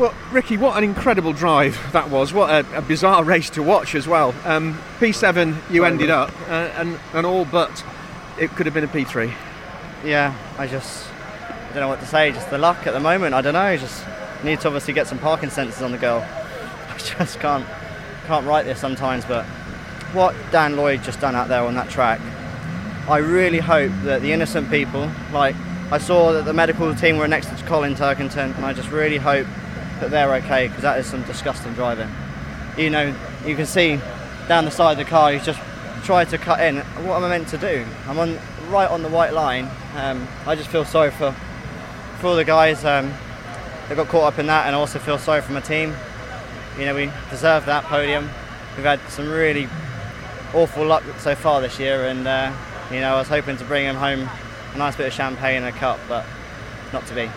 Well, Ricky, what an incredible drive that was. What a, a bizarre race to watch as well. Um, P7, you ended up, uh, and, and all but it could have been a P3. Yeah, I just I don't know what to say. Just the luck at the moment. I don't know. Just need to obviously get some parking sensors on the girl. I just can't can't write this sometimes. But what Dan Lloyd just done out there on that track, I really hope that the innocent people, like I saw that the medical team were next to Colin Turkington, and I just really hope that they're okay because that is some disgusting driving. You know, you can see down the side of the car, he's just tried to cut in. What am I meant to do? I'm on right on the white line. Um, I just feel sorry for for all the guys um, that got caught up in that, and I also feel sorry for my team. You know, we deserve that podium. We've had some really awful luck so far this year, and uh, you know, I was hoping to bring him home a nice bit of champagne and a cup, but not to be.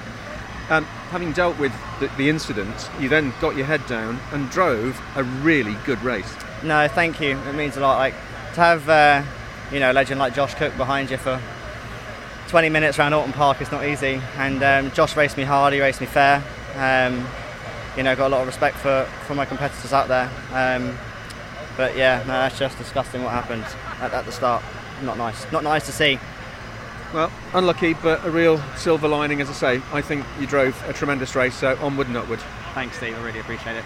Um, having dealt with the, the incident, you then got your head down and drove a really good race. No, thank you. It means a lot. Like to have, uh, you know, a legend like Josh Cook behind you for 20 minutes around Oulton Park is not easy. And um, Josh raced me hard. He raced me fair. Um, you know, got a lot of respect for, for my competitors out there. Um, but yeah, no, that's just disgusting what happened at, at the start. Not nice. Not nice to see. Well, unlucky, but a real silver lining, as I say. I think you drove a tremendous race, so onward and upward. Thanks, Steve. I really appreciate it.